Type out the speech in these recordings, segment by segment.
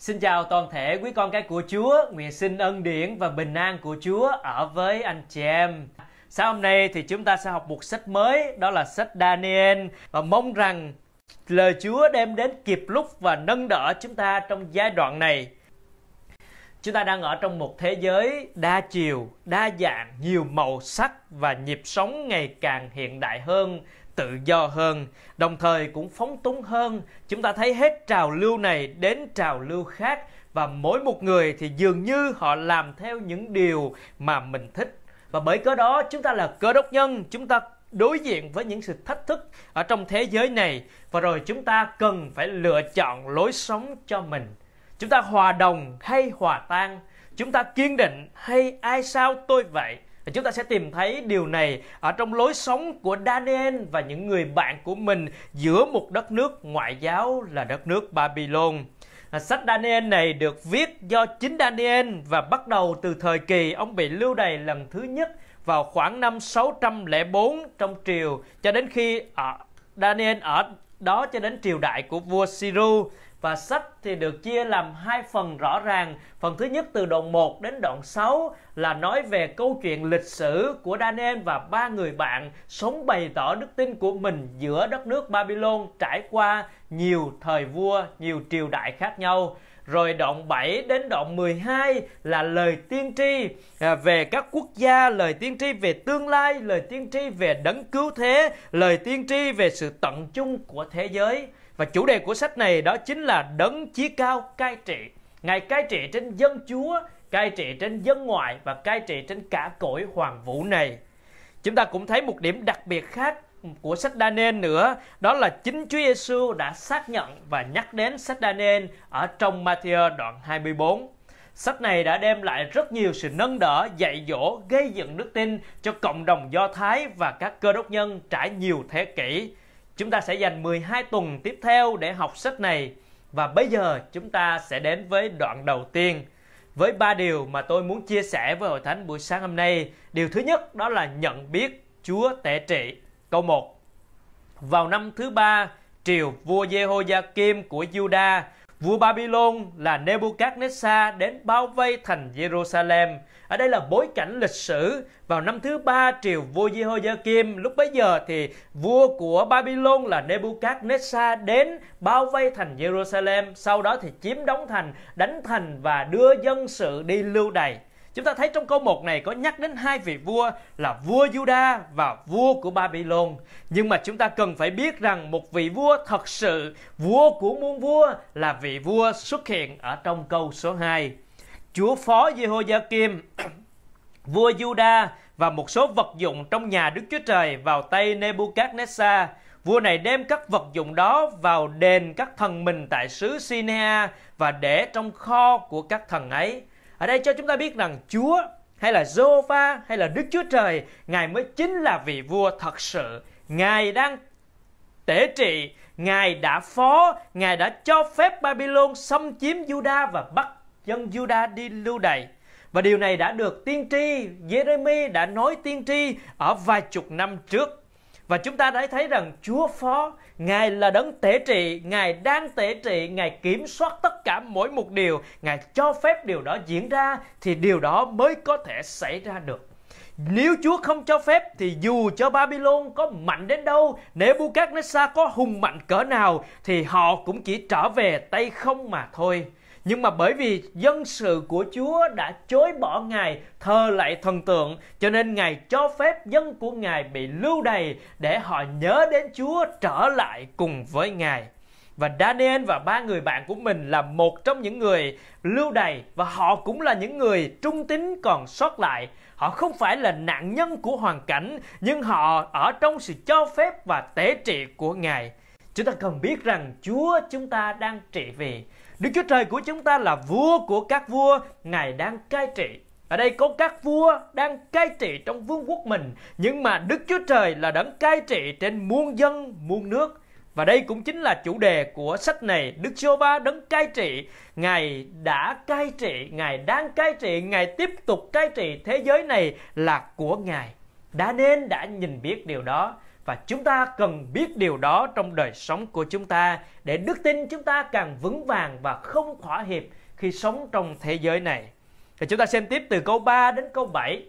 Xin chào toàn thể quý con cái của Chúa, nguyện xin ân điển và bình an của Chúa ở với anh chị em. Sáng hôm nay thì chúng ta sẽ học một sách mới, đó là sách Daniel và mong rằng lời Chúa đem đến kịp lúc và nâng đỡ chúng ta trong giai đoạn này. Chúng ta đang ở trong một thế giới đa chiều, đa dạng, nhiều màu sắc và nhịp sống ngày càng hiện đại hơn tự do hơn, đồng thời cũng phóng túng hơn. Chúng ta thấy hết trào lưu này đến trào lưu khác và mỗi một người thì dường như họ làm theo những điều mà mình thích. Và bởi cớ đó chúng ta là cơ đốc nhân, chúng ta đối diện với những sự thách thức ở trong thế giới này và rồi chúng ta cần phải lựa chọn lối sống cho mình. Chúng ta hòa đồng hay hòa tan, chúng ta kiên định hay ai sao tôi vậy chúng ta sẽ tìm thấy điều này ở trong lối sống của Daniel và những người bạn của mình giữa một đất nước ngoại giáo là đất nước Babylon. À, sách Daniel này được viết do chính Daniel và bắt đầu từ thời kỳ ông bị lưu đày lần thứ nhất vào khoảng năm 604 trong triều, cho đến khi ở Daniel ở đó cho đến triều đại của vua Siru và sách thì được chia làm hai phần rõ ràng. Phần thứ nhất từ đoạn 1 đến đoạn 6 là nói về câu chuyện lịch sử của Daniel và ba người bạn sống bày tỏ đức tin của mình giữa đất nước Babylon trải qua nhiều thời vua, nhiều triều đại khác nhau. Rồi đoạn 7 đến đoạn 12 là lời tiên tri à, về các quốc gia, lời tiên tri về tương lai, lời tiên tri về đấng cứu thế, lời tiên tri về sự tận chung của thế giới. Và chủ đề của sách này đó chính là đấng chí cao cai trị. Ngài cai trị trên dân chúa, cai trị trên dân ngoại và cai trị trên cả cõi hoàng vũ này. Chúng ta cũng thấy một điểm đặc biệt khác của sách Daniel nữa, đó là chính Chúa Giêsu đã xác nhận và nhắc đến sách Daniel ở trong Matthew đoạn 24. Sách này đã đem lại rất nhiều sự nâng đỡ, dạy dỗ, gây dựng đức tin cho cộng đồng Do Thái và các cơ đốc nhân trải nhiều thế kỷ. Chúng ta sẽ dành 12 tuần tiếp theo để học sách này và bây giờ chúng ta sẽ đến với đoạn đầu tiên với ba điều mà tôi muốn chia sẻ với hội thánh buổi sáng hôm nay. Điều thứ nhất đó là nhận biết Chúa tể trị. Câu 1. Vào năm thứ ba, triều vua Jehoiakim của Juda, vua Babylon là Nebuchadnezzar đến bao vây thành Jerusalem ở đây là bối cảnh lịch sử. Vào năm thứ ba triều vua Jehoiakim lúc bấy giờ thì vua của Babylon là Nebuchadnezzar đến bao vây thành Jerusalem sau đó thì chiếm đóng thành đánh thành và đưa dân sự đi lưu đày. Chúng ta thấy trong câu 1 này có nhắc đến hai vị vua là vua Juda và vua của Babylon. Nhưng mà chúng ta cần phải biết rằng một vị vua thật sự, vua của muôn vua là vị vua xuất hiện ở trong câu số 2 chúa phó Jehoiakim, vua Juda và một số vật dụng trong nhà Đức Chúa Trời vào tay Nebuchadnezzar. Vua này đem các vật dụng đó vào đền các thần mình tại xứ Sinea và để trong kho của các thần ấy. Ở đây cho chúng ta biết rằng Chúa hay là Jehovah hay là Đức Chúa Trời, Ngài mới chính là vị vua thật sự. Ngài đang tể trị, Ngài đã phó, Ngài đã cho phép Babylon xâm chiếm Juda và bắt dân Juda đi lưu đày. Và điều này đã được tiên tri, Jeremy đã nói tiên tri ở vài chục năm trước. Và chúng ta đã thấy rằng Chúa Phó, Ngài là đấng tể trị, Ngài đang tể trị, Ngài kiểm soát tất cả mỗi một điều, Ngài cho phép điều đó diễn ra thì điều đó mới có thể xảy ra được. Nếu Chúa không cho phép thì dù cho Babylon có mạnh đến đâu, Nebuchadnezzar có hùng mạnh cỡ nào thì họ cũng chỉ trở về tay không mà thôi. Nhưng mà bởi vì dân sự của Chúa đã chối bỏ Ngài, thờ lại thần tượng, cho nên Ngài cho phép dân của Ngài bị lưu đày để họ nhớ đến Chúa trở lại cùng với Ngài. Và Daniel và ba người bạn của mình là một trong những người lưu đày và họ cũng là những người trung tín còn sót lại. Họ không phải là nạn nhân của hoàn cảnh, nhưng họ ở trong sự cho phép và tế trị của Ngài. Chúng ta cần biết rằng Chúa chúng ta đang trị vì Đức Chúa Trời của chúng ta là vua của các vua, Ngài đang cai trị. Ở đây có các vua đang cai trị trong vương quốc mình, nhưng mà Đức Chúa Trời là đấng cai trị trên muôn dân, muôn nước. Và đây cũng chính là chủ đề của sách này. Đức chúa ba đấng cai trị, Ngài đã cai trị, Ngài đang cai trị, Ngài tiếp tục cai trị thế giới này là của Ngài. Đã nên đã nhìn biết điều đó và chúng ta cần biết điều đó trong đời sống của chúng ta để đức tin chúng ta càng vững vàng và không thỏa hiệp khi sống trong thế giới này. Thì chúng ta xem tiếp từ câu 3 đến câu 7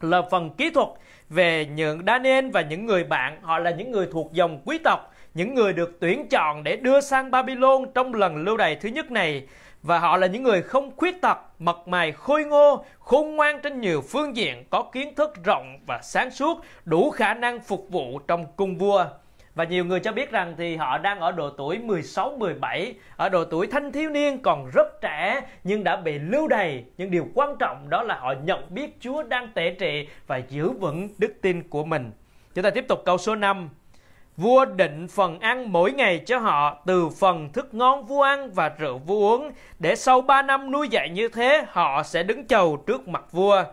là phần kỹ thuật về những Daniel và những người bạn, họ là những người thuộc dòng quý tộc, những người được tuyển chọn để đưa sang Babylon trong lần lưu đày thứ nhất này và họ là những người không khuyết tật, mật mài khôi ngô, khôn ngoan trên nhiều phương diện, có kiến thức rộng và sáng suốt, đủ khả năng phục vụ trong cung vua. Và nhiều người cho biết rằng thì họ đang ở độ tuổi 16, 17, ở độ tuổi thanh thiếu niên còn rất trẻ nhưng đã bị lưu đày. Nhưng điều quan trọng đó là họ nhận biết Chúa đang tệ trị và giữ vững đức tin của mình. Chúng ta tiếp tục câu số 5. Vua định phần ăn mỗi ngày cho họ, từ phần thức ngon vua ăn và rượu vua uống để sau 3 năm nuôi dạy như thế, họ sẽ đứng chầu trước mặt vua.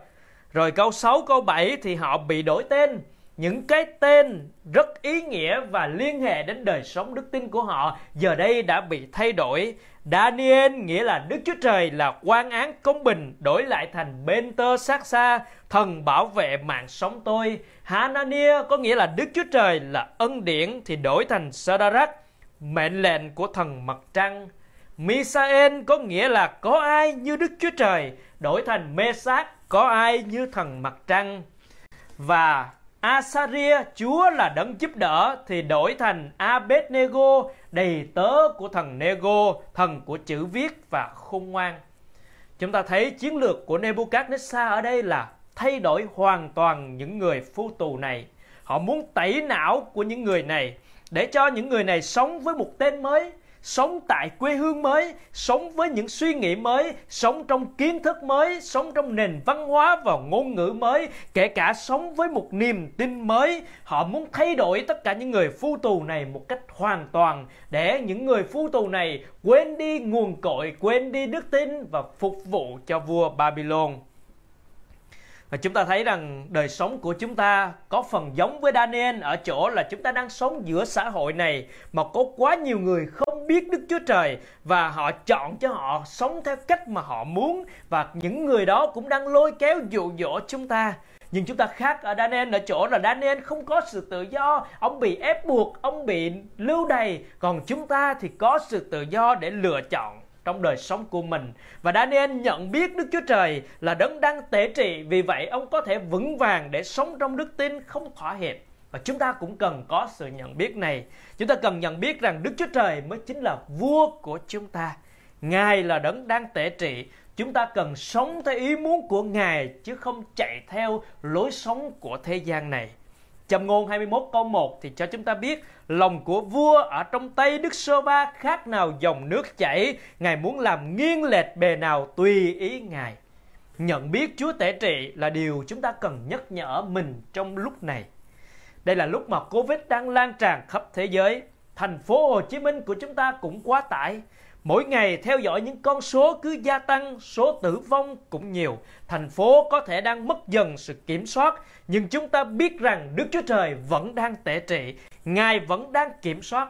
Rồi câu 6 câu 7 thì họ bị đổi tên. Những cái tên rất ý nghĩa và liên hệ đến đời sống đức tin của họ giờ đây đã bị thay đổi. Daniel nghĩa là Đức Chúa Trời là quan án công bình đổi lại thành bên tơ sát xa, thần bảo vệ mạng sống tôi. Hanania có nghĩa là Đức Chúa Trời là ân điển thì đổi thành Sadarak, mệnh lệnh của thần mặt trăng. Misael có nghĩa là có ai như Đức Chúa Trời, đổi thành Mesac có ai như thần mặt trăng. Và Asaria, Chúa là đấng giúp đỡ thì đổi thành Abednego, đầy tớ của thần Nego, thần của chữ viết và khôn ngoan. Chúng ta thấy chiến lược của Nebuchadnezzar ở đây là thay đổi hoàn toàn những người phu tù này. Họ muốn tẩy não của những người này để cho những người này sống với một tên mới, sống tại quê hương mới, sống với những suy nghĩ mới, sống trong kiến thức mới, sống trong nền văn hóa và ngôn ngữ mới, kể cả sống với một niềm tin mới. Họ muốn thay đổi tất cả những người phu tù này một cách hoàn toàn để những người phu tù này quên đi nguồn cội, quên đi đức tin và phục vụ cho vua Babylon. Và chúng ta thấy rằng đời sống của chúng ta có phần giống với Daniel ở chỗ là chúng ta đang sống giữa xã hội này mà có quá nhiều người không biết Đức Chúa Trời và họ chọn cho họ sống theo cách mà họ muốn và những người đó cũng đang lôi kéo dụ dỗ chúng ta. Nhưng chúng ta khác ở Daniel ở chỗ là Daniel không có sự tự do, ông bị ép buộc, ông bị lưu đày, còn chúng ta thì có sự tự do để lựa chọn trong đời sống của mình. Và Daniel nhận biết Đức Chúa Trời là đấng đang tể trị, vì vậy ông có thể vững vàng để sống trong đức tin không thỏa hiệp. Và chúng ta cũng cần có sự nhận biết này. Chúng ta cần nhận biết rằng Đức Chúa Trời mới chính là vua của chúng ta. Ngài là đấng đang tể trị. Chúng ta cần sống theo ý muốn của Ngài chứ không chạy theo lối sống của thế gian này. Châm ngôn 21 câu 1 thì cho chúng ta biết lòng của vua ở trong tay Đức Sô Ba khác nào dòng nước chảy, Ngài muốn làm nghiêng lệch bề nào tùy ý Ngài. Nhận biết Chúa tể trị là điều chúng ta cần nhắc nhở mình trong lúc này. Đây là lúc mà Covid đang lan tràn khắp thế giới. Thành phố Hồ Chí Minh của chúng ta cũng quá tải. Mỗi ngày theo dõi những con số cứ gia tăng, số tử vong cũng nhiều. Thành phố có thể đang mất dần sự kiểm soát, nhưng chúng ta biết rằng Đức Chúa Trời vẫn đang tể trị, Ngài vẫn đang kiểm soát.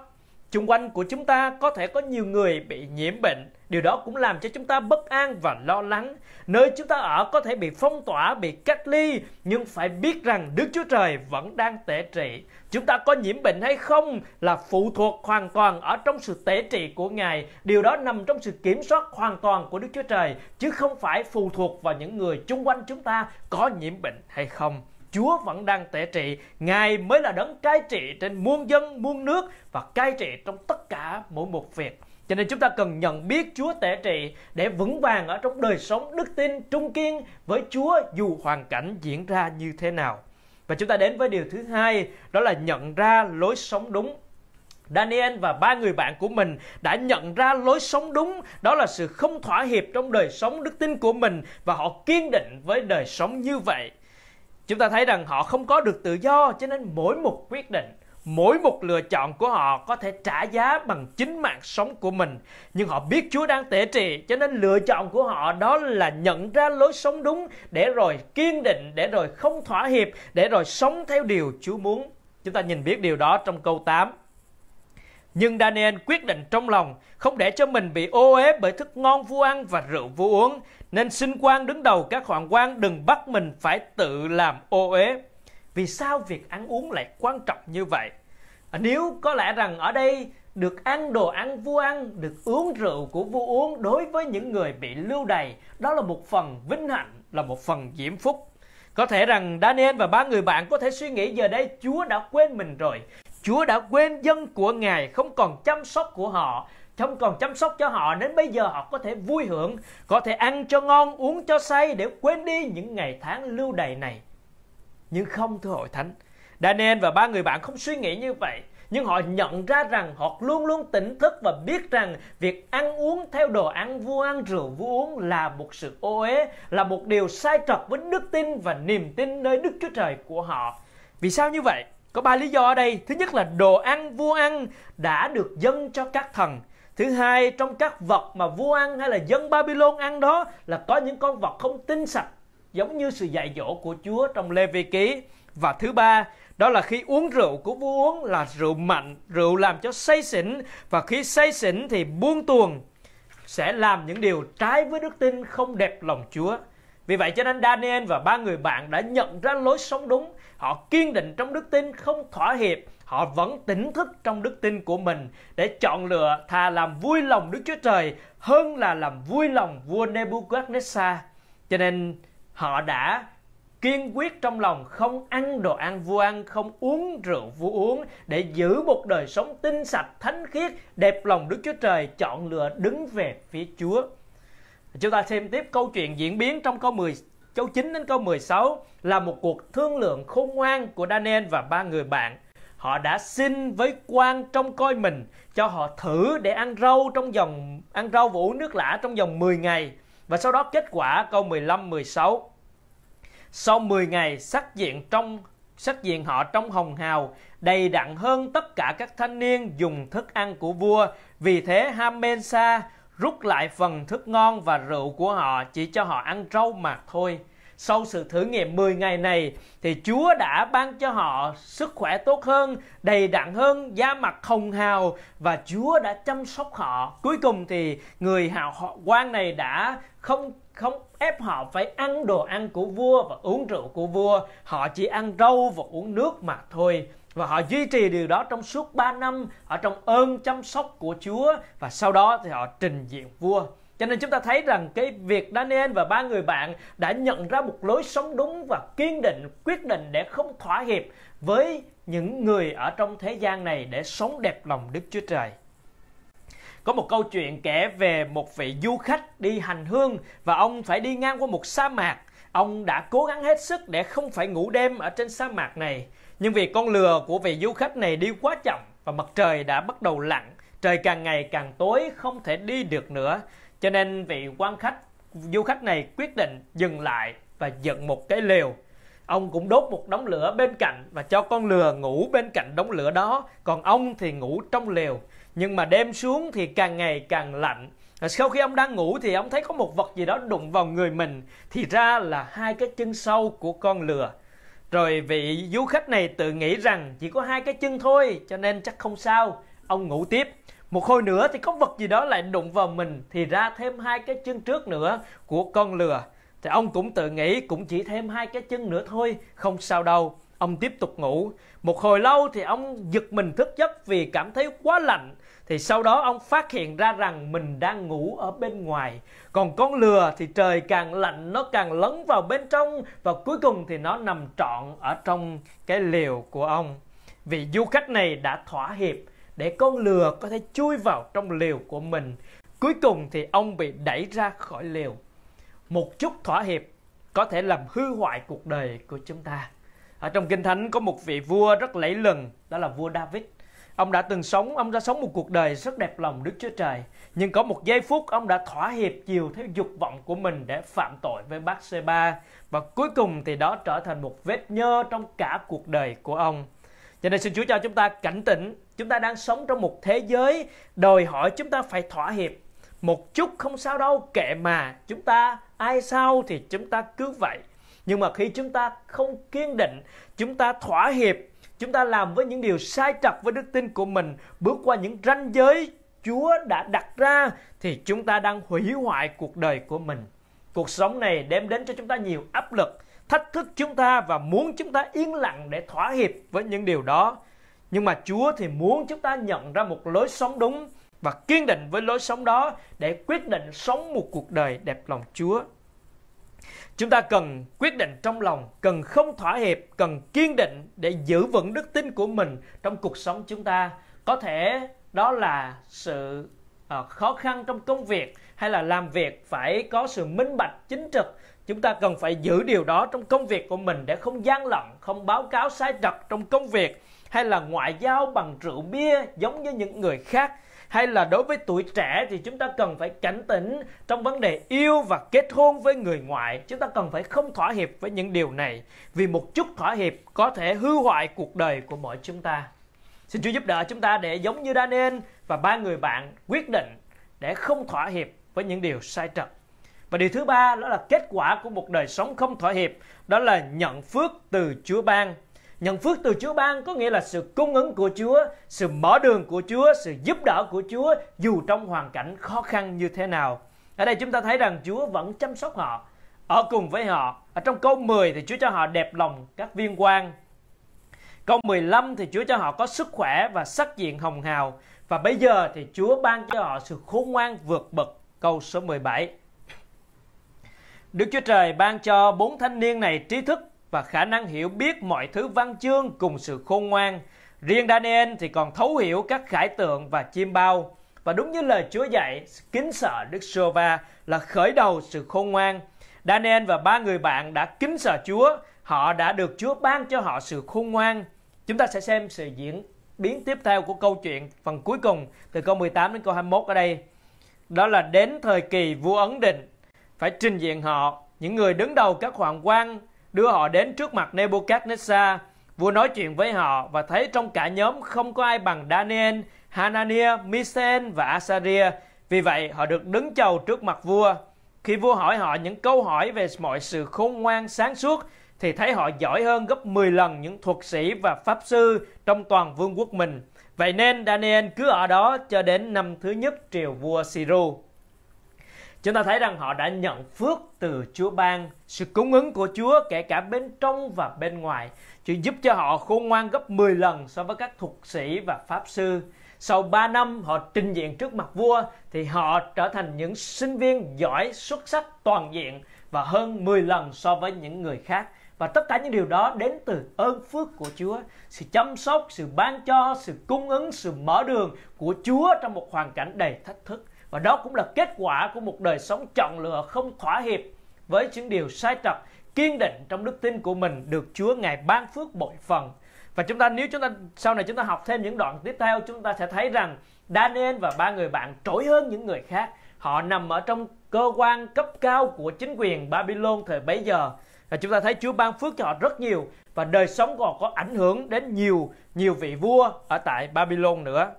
Xung quanh của chúng ta có thể có nhiều người bị nhiễm bệnh, điều đó cũng làm cho chúng ta bất an và lo lắng. Nơi chúng ta ở có thể bị phong tỏa, bị cách ly, nhưng phải biết rằng Đức Chúa Trời vẫn đang tể trị. Chúng ta có nhiễm bệnh hay không là phụ thuộc hoàn toàn ở trong sự tể trị của Ngài. Điều đó nằm trong sự kiểm soát hoàn toàn của Đức Chúa Trời, chứ không phải phụ thuộc vào những người chung quanh chúng ta có nhiễm bệnh hay không. Chúa vẫn đang tể trị, Ngài mới là đấng cai trị trên muôn dân, muôn nước và cai trị trong tất cả mỗi một việc. Cho nên chúng ta cần nhận biết Chúa tể trị để vững vàng ở trong đời sống đức tin trung kiên với Chúa dù hoàn cảnh diễn ra như thế nào. Và chúng ta đến với điều thứ hai, đó là nhận ra lối sống đúng. Daniel và ba người bạn của mình đã nhận ra lối sống đúng, đó là sự không thỏa hiệp trong đời sống đức tin của mình và họ kiên định với đời sống như vậy. Chúng ta thấy rằng họ không có được tự do, cho nên mỗi một quyết định, mỗi một lựa chọn của họ có thể trả giá bằng chính mạng sống của mình. Nhưng họ biết Chúa đang tể trị cho nên lựa chọn của họ đó là nhận ra lối sống đúng để rồi kiên định, để rồi không thỏa hiệp, để rồi sống theo điều Chúa muốn. Chúng ta nhìn biết điều đó trong câu 8 nhưng Daniel quyết định trong lòng không để cho mình bị ô uế bởi thức ngon vua ăn và rượu vua uống nên xin quan đứng đầu các hoàng quan đừng bắt mình phải tự làm ô uế. Vì sao việc ăn uống lại quan trọng như vậy? À, nếu có lẽ rằng ở đây được ăn đồ ăn vua ăn được uống rượu của vua uống đối với những người bị lưu đày đó là một phần vinh hạnh là một phần diễm phúc. Có thể rằng Daniel và ba người bạn có thể suy nghĩ giờ đây Chúa đã quên mình rồi. Chúa đã quên dân của Ngài, không còn chăm sóc của họ, không còn chăm sóc cho họ đến bây giờ họ có thể vui hưởng, có thể ăn cho ngon, uống cho say để quên đi những ngày tháng lưu đày này nhưng không, thưa hội thánh, Daniel và ba người bạn không suy nghĩ như vậy nhưng họ nhận ra rằng họ luôn luôn tỉnh thức và biết rằng việc ăn uống theo đồ ăn vua ăn, rượu vua uống là một sự ô uế, là một điều sai trật với đức tin và niềm tin nơi Đức Chúa Trời của họ. Vì sao như vậy? Có ba lý do ở đây. Thứ nhất là đồ ăn vua ăn đã được dâng cho các thần. Thứ hai, trong các vật mà vua ăn hay là dân Babylon ăn đó là có những con vật không tinh sạch giống như sự dạy dỗ của Chúa trong Lê Vi Ký. Và thứ ba, đó là khi uống rượu của vua uống là rượu mạnh, rượu làm cho say xỉn và khi say xỉn thì buông tuồng sẽ làm những điều trái với đức tin không đẹp lòng Chúa. Vì vậy cho nên Daniel và ba người bạn đã nhận ra lối sống đúng. Họ kiên định trong đức tin, không thỏa hiệp. Họ vẫn tỉnh thức trong đức tin của mình để chọn lựa thà làm vui lòng Đức Chúa Trời hơn là làm vui lòng vua Nebuchadnezzar. Cho nên họ đã kiên quyết trong lòng không ăn đồ ăn vua ăn, không uống rượu vua uống để giữ một đời sống tinh sạch, thánh khiết, đẹp lòng Đức Chúa Trời chọn lựa đứng về phía Chúa. Chúng ta xem tiếp câu chuyện diễn biến trong câu 10 câu 9 đến câu 16 là một cuộc thương lượng khôn ngoan của Daniel và ba người bạn. Họ đã xin với quan trong coi mình, cho họ thử để ăn rau trong vòng, ăn rau và uống nước lã trong vòng 10 ngày. Và sau đó kết quả câu 15 16 sau 10 ngày sắc diện trong, sắc diện họ trong hồng hào, đầy đặn hơn tất cả các thanh niên dùng thức ăn của vua. Vì thế Hamensa rút lại phần thức ngon và rượu của họ chỉ cho họ ăn rau mà thôi. Sau sự thử nghiệm 10 ngày này thì Chúa đã ban cho họ sức khỏe tốt hơn, đầy đặn hơn, da mặt hồng hào và Chúa đã chăm sóc họ. Cuối cùng thì người hào họ quan này đã không không ép họ phải ăn đồ ăn của vua và uống rượu của vua họ chỉ ăn rau và uống nước mà thôi và họ duy trì điều đó trong suốt 3 năm ở trong ơn chăm sóc của Chúa và sau đó thì họ trình diện vua cho nên chúng ta thấy rằng cái việc Daniel và ba người bạn đã nhận ra một lối sống đúng và kiên định, quyết định để không thỏa hiệp với những người ở trong thế gian này để sống đẹp lòng Đức Chúa Trời. Có một câu chuyện kể về một vị du khách đi hành hương và ông phải đi ngang qua một sa mạc. Ông đã cố gắng hết sức để không phải ngủ đêm ở trên sa mạc này. Nhưng vì con lừa của vị du khách này đi quá chậm và mặt trời đã bắt đầu lặn, trời càng ngày càng tối không thể đi được nữa. Cho nên vị quan khách du khách này quyết định dừng lại và dựng một cái lều. Ông cũng đốt một đống lửa bên cạnh và cho con lừa ngủ bên cạnh đống lửa đó, còn ông thì ngủ trong lều. Nhưng mà đêm xuống thì càng ngày càng lạnh. Sau khi ông đang ngủ thì ông thấy có một vật gì đó đụng vào người mình. Thì ra là hai cái chân sau của con lừa rồi vị du khách này tự nghĩ rằng chỉ có hai cái chân thôi, cho nên chắc không sao. Ông ngủ tiếp. Một hồi nữa thì có vật gì đó lại đụng vào mình, thì ra thêm hai cái chân trước nữa của con lừa. Thì ông cũng tự nghĩ cũng chỉ thêm hai cái chân nữa thôi, không sao đâu. Ông tiếp tục ngủ. Một hồi lâu thì ông giật mình thức giấc vì cảm thấy quá lạnh thì sau đó ông phát hiện ra rằng mình đang ngủ ở bên ngoài. Còn con lừa thì trời càng lạnh, nó càng lấn vào bên trong và cuối cùng thì nó nằm trọn ở trong cái liều của ông. Vì du khách này đã thỏa hiệp để con lừa có thể chui vào trong liều của mình. Cuối cùng thì ông bị đẩy ra khỏi liều một chút thỏa hiệp có thể làm hư hoại cuộc đời của chúng ta. Ở trong kinh thánh có một vị vua rất lẫy lừng, đó là vua david. Ông đã từng sống, ông đã sống một cuộc đời rất đẹp lòng Đức Chúa Trời. Nhưng có một giây phút ông đã thỏa hiệp chiều theo dục vọng của mình để phạm tội với bác C ba Và cuối cùng thì đó trở thành một vết nhơ trong cả cuộc đời của ông. Cho nên xin Chúa cho chúng ta cảnh tỉnh. Chúng ta đang sống trong một thế giới đòi hỏi chúng ta phải thỏa hiệp. Một chút không sao đâu, kệ mà. Chúng ta ai sao thì chúng ta cứ vậy. Nhưng mà khi chúng ta không kiên định, chúng ta thỏa hiệp chúng ta làm với những điều sai trật với đức tin của mình bước qua những ranh giới Chúa đã đặt ra thì chúng ta đang hủy hoại cuộc đời của mình. Cuộc sống này đem đến cho chúng ta nhiều áp lực, thách thức chúng ta và muốn chúng ta yên lặng để thỏa hiệp với những điều đó. Nhưng mà Chúa thì muốn chúng ta nhận ra một lối sống đúng và kiên định với lối sống đó để quyết định sống một cuộc đời đẹp lòng Chúa. Chúng ta cần quyết định trong lòng, cần không thỏa hiệp, cần kiên định để giữ vững đức tin của mình trong cuộc sống chúng ta. Có thể đó là sự uh, khó khăn trong công việc hay là làm việc phải có sự minh bạch chính trực chúng ta cần phải giữ điều đó trong công việc của mình để không gian lận không báo cáo sai trật trong công việc hay là ngoại giao bằng rượu bia giống như những người khác hay là đối với tuổi trẻ thì chúng ta cần phải cảnh tỉnh trong vấn đề yêu và kết hôn với người ngoại. Chúng ta cần phải không thỏa hiệp với những điều này. Vì một chút thỏa hiệp có thể hư hoại cuộc đời của mỗi chúng ta. Xin Chúa giúp đỡ chúng ta để giống như Daniel và ba người bạn quyết định để không thỏa hiệp với những điều sai trật. Và điều thứ ba đó là kết quả của một đời sống không thỏa hiệp. Đó là nhận phước từ Chúa ban. Nhận phước từ Chúa ban có nghĩa là sự cung ứng của Chúa, sự mở đường của Chúa, sự giúp đỡ của Chúa dù trong hoàn cảnh khó khăn như thế nào. Ở đây chúng ta thấy rằng Chúa vẫn chăm sóc họ, ở cùng với họ. Ở trong câu 10 thì Chúa cho họ đẹp lòng các viên quan. Câu 15 thì Chúa cho họ có sức khỏe và sắc diện hồng hào. Và bây giờ thì Chúa ban cho họ sự khôn ngoan vượt bậc. Câu số 17. Đức Chúa Trời ban cho bốn thanh niên này trí thức và khả năng hiểu biết mọi thứ văn chương cùng sự khôn ngoan. Riêng Daniel thì còn thấu hiểu các khải tượng và chim bao. Và đúng như lời Chúa dạy, kính sợ Đức sô va là khởi đầu sự khôn ngoan. Daniel và ba người bạn đã kính sợ Chúa, họ đã được Chúa ban cho họ sự khôn ngoan. Chúng ta sẽ xem sự diễn biến tiếp theo của câu chuyện phần cuối cùng từ câu 18 đến câu 21 ở đây. Đó là đến thời kỳ vua Ấn Định phải trình diện họ, những người đứng đầu các hoàng quan đưa họ đến trước mặt Nebuchadnezzar. Vua nói chuyện với họ và thấy trong cả nhóm không có ai bằng Daniel, Hananiah, Mishael và Asaria. Vì vậy họ được đứng chầu trước mặt vua. Khi vua hỏi họ những câu hỏi về mọi sự khôn ngoan sáng suốt thì thấy họ giỏi hơn gấp 10 lần những thuật sĩ và pháp sư trong toàn vương quốc mình. Vậy nên Daniel cứ ở đó cho đến năm thứ nhất triều vua Siru. Chúng ta thấy rằng họ đã nhận phước từ Chúa ban, sự cung ứng của Chúa kể cả bên trong và bên ngoài. Chúa giúp cho họ khôn ngoan gấp 10 lần so với các thuật sĩ và pháp sư. Sau 3 năm họ trình diện trước mặt vua thì họ trở thành những sinh viên giỏi xuất sắc toàn diện và hơn 10 lần so với những người khác. Và tất cả những điều đó đến từ ơn phước của Chúa, sự chăm sóc, sự ban cho, sự cung ứng, sự mở đường của Chúa trong một hoàn cảnh đầy thách thức. Và đó cũng là kết quả của một đời sống chọn lựa không thỏa hiệp với những điều sai trật, kiên định trong đức tin của mình được Chúa Ngài ban phước bội phần. Và chúng ta nếu chúng ta sau này chúng ta học thêm những đoạn tiếp theo chúng ta sẽ thấy rằng Daniel và ba người bạn trỗi hơn những người khác. Họ nằm ở trong cơ quan cấp cao của chính quyền Babylon thời bấy giờ. Và chúng ta thấy Chúa ban phước cho họ rất nhiều và đời sống của họ có ảnh hưởng đến nhiều nhiều vị vua ở tại Babylon nữa.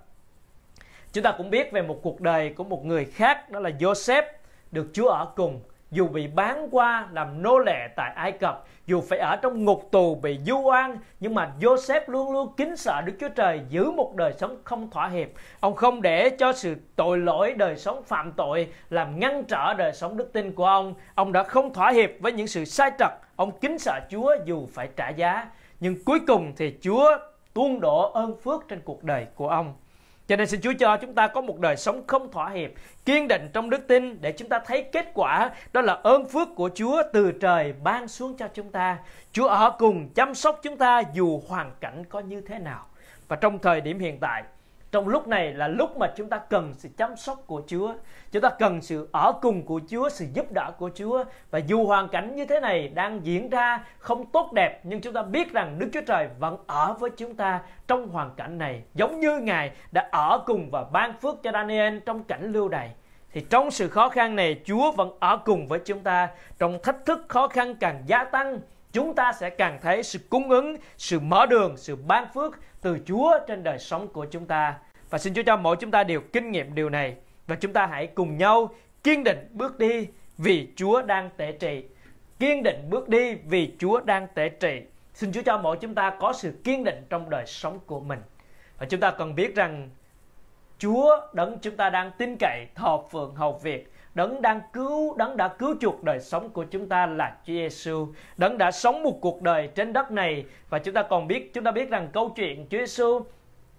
Chúng ta cũng biết về một cuộc đời của một người khác đó là Joseph được Chúa ở cùng dù bị bán qua làm nô lệ tại Ai Cập, dù phải ở trong ngục tù bị du oan, nhưng mà Joseph luôn luôn kính sợ Đức Chúa Trời giữ một đời sống không thỏa hiệp. Ông không để cho sự tội lỗi đời sống phạm tội làm ngăn trở đời sống đức tin của ông. Ông đã không thỏa hiệp với những sự sai trật. Ông kính sợ Chúa dù phải trả giá. Nhưng cuối cùng thì Chúa tuôn đổ ơn phước trên cuộc đời của ông. Cho nên xin Chúa cho chúng ta có một đời sống không thỏa hiệp, kiên định trong đức tin để chúng ta thấy kết quả đó là ơn phước của Chúa từ trời ban xuống cho chúng ta. Chúa ở cùng chăm sóc chúng ta dù hoàn cảnh có như thế nào. Và trong thời điểm hiện tại, trong lúc này là lúc mà chúng ta cần sự chăm sóc của Chúa. Chúng ta cần sự ở cùng của Chúa, sự giúp đỡ của Chúa. Và dù hoàn cảnh như thế này đang diễn ra không tốt đẹp, nhưng chúng ta biết rằng Đức Chúa Trời vẫn ở với chúng ta trong hoàn cảnh này. Giống như Ngài đã ở cùng và ban phước cho Daniel trong cảnh lưu đày. Thì trong sự khó khăn này, Chúa vẫn ở cùng với chúng ta. Trong thách thức khó khăn càng gia tăng, chúng ta sẽ càng thấy sự cung ứng, sự mở đường, sự ban phước từ Chúa trên đời sống của chúng ta. Và xin Chúa cho mỗi chúng ta đều kinh nghiệm điều này. Và chúng ta hãy cùng nhau kiên định bước đi vì Chúa đang tể trị. Kiên định bước đi vì Chúa đang tể trị. Xin Chúa cho mỗi chúng ta có sự kiên định trong đời sống của mình. Và chúng ta cần biết rằng Chúa đấng chúng ta đang tin cậy thọ phượng, hầu việc đấng đang cứu, đấng đã cứu chuộc đời sống của chúng ta là Chúa Giêsu, đấng đã sống một cuộc đời trên đất này và chúng ta còn biết chúng ta biết rằng câu chuyện Chúa Giêsu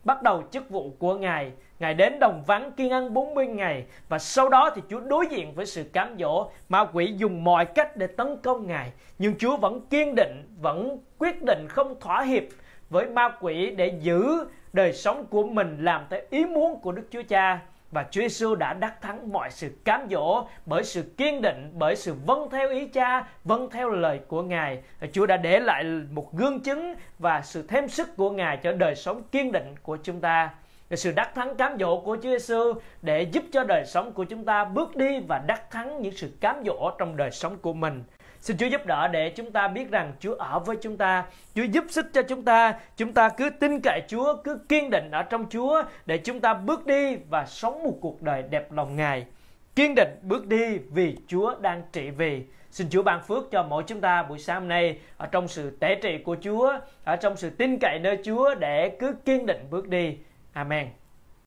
bắt đầu chức vụ của Ngài. Ngài đến đồng vắng kiên ăn 40 ngày và sau đó thì Chúa đối diện với sự cám dỗ. Ma quỷ dùng mọi cách để tấn công Ngài. Nhưng Chúa vẫn kiên định, vẫn quyết định không thỏa hiệp với ma quỷ để giữ đời sống của mình làm theo ý muốn của Đức Chúa Cha và Chúa Giêsu đã đắc thắng mọi sự cám dỗ bởi sự kiên định, bởi sự vâng theo ý Cha, vâng theo lời của Ngài. Chúa đã để lại một gương chứng và sự thêm sức của Ngài cho đời sống kiên định của chúng ta. Sự đắc thắng cám dỗ của Chúa Giêsu để giúp cho đời sống của chúng ta bước đi và đắc thắng những sự cám dỗ trong đời sống của mình. Xin Chúa giúp đỡ để chúng ta biết rằng Chúa ở với chúng ta, Chúa giúp sức cho chúng ta. Chúng ta cứ tin cậy Chúa, cứ kiên định ở trong Chúa để chúng ta bước đi và sống một cuộc đời đẹp lòng Ngài. Kiên định bước đi vì Chúa đang trị vì. Xin Chúa ban phước cho mỗi chúng ta buổi sáng hôm nay ở trong sự tế trị của Chúa, ở trong sự tin cậy nơi Chúa để cứ kiên định bước đi. Amen.